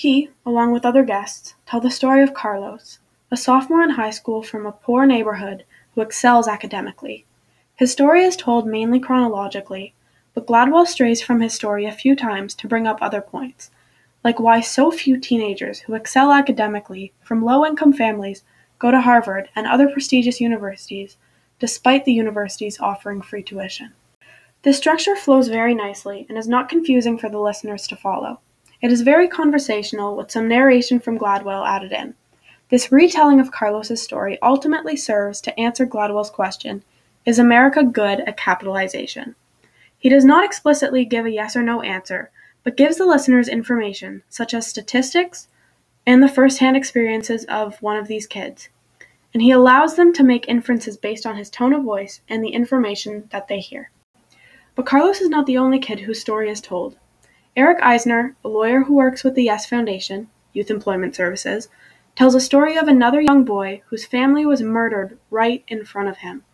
He, along with other guests, tell the story of Carlos, a sophomore in high school from a poor neighborhood who excels academically. His story is told mainly chronologically, but Gladwell strays from his story a few times to bring up other points, like why so few teenagers who excel academically from low income families go to Harvard and other prestigious universities, despite the universities offering free tuition. This structure flows very nicely and is not confusing for the listeners to follow. It is very conversational with some narration from Gladwell added in. This retelling of Carlos's story ultimately serves to answer Gladwell's question Is America good at capitalization? He does not explicitly give a yes or no answer, but gives the listeners information, such as statistics and the first hand experiences of one of these kids, and he allows them to make inferences based on his tone of voice and the information that they hear. But Carlos is not the only kid whose story is told. Eric Eisner, a lawyer who works with the Yes Foundation, Youth Employment Services, tells a story of another young boy whose family was murdered right in front of him.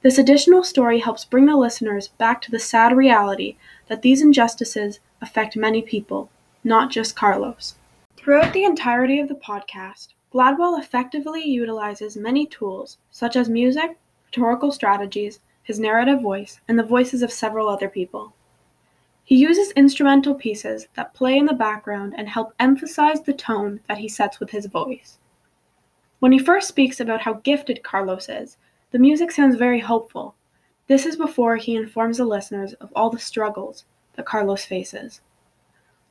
This additional story helps bring the listeners back to the sad reality that these injustices affect many people, not just Carlos. Throughout the entirety of the podcast, Gladwell effectively utilizes many tools, such as music, rhetorical strategies, his narrative voice, and the voices of several other people. He uses instrumental pieces that play in the background and help emphasize the tone that he sets with his voice. When he first speaks about how gifted Carlos is, the music sounds very hopeful. This is before he informs the listeners of all the struggles that Carlos faces.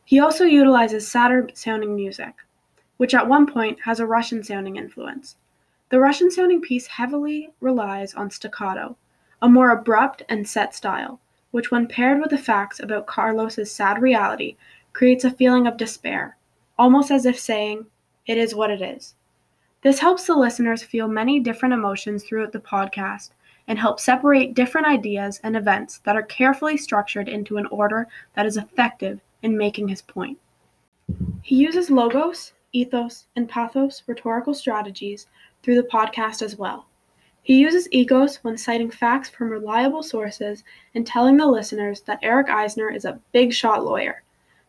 He also utilizes sadder sounding music, which at one point has a Russian sounding influence. The Russian sounding piece heavily relies on staccato, a more abrupt and set style which, when paired with the facts about Carlos's sad reality, creates a feeling of despair, almost as if saying, It is what it is. This helps the listeners feel many different emotions throughout the podcast and help separate different ideas and events that are carefully structured into an order that is effective in making his point. He uses logos, ethos, and pathos rhetorical strategies through the podcast as well. He uses ethos when citing facts from reliable sources and telling the listeners that Eric Eisner is a big shot lawyer,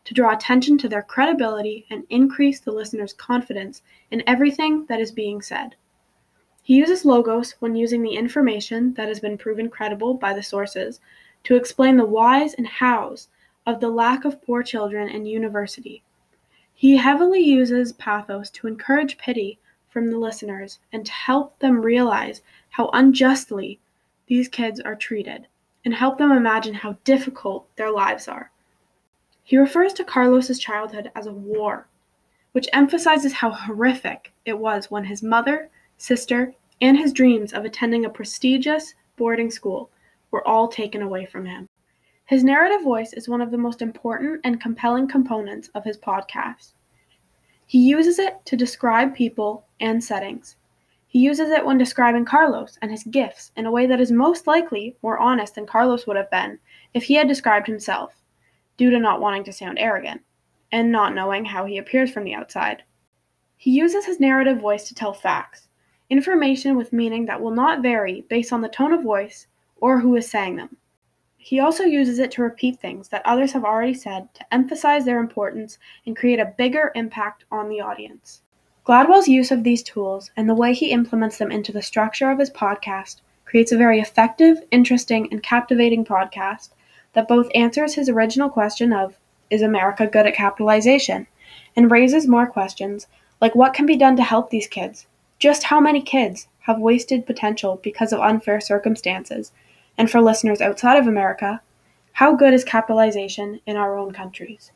to draw attention to their credibility and increase the listener's confidence in everything that is being said. He uses logos when using the information that has been proven credible by the sources to explain the whys and hows of the lack of poor children in university. He heavily uses pathos to encourage pity from the listeners and to help them realize how unjustly these kids are treated and help them imagine how difficult their lives are. He refers to Carlos's childhood as a war, which emphasizes how horrific it was when his mother, sister, and his dreams of attending a prestigious boarding school were all taken away from him. His narrative voice is one of the most important and compelling components of his podcast. He uses it to describe people and settings, he uses it when describing Carlos and his gifts in a way that is most likely more honest than Carlos would have been if he had described himself, due to not wanting to sound arrogant, and not knowing how he appears from the outside. He uses his narrative voice to tell facts, information with meaning that will not vary based on the tone of voice or who is saying them. He also uses it to repeat things that others have already said to emphasize their importance and create a bigger impact on the audience. Gladwell's use of these tools and the way he implements them into the structure of his podcast creates a very effective, interesting, and captivating podcast that both answers his original question of, Is America good at capitalization? and raises more questions like what can be done to help these kids? Just how many kids have wasted potential because of unfair circumstances? And for listeners outside of America, how good is capitalization in our own countries?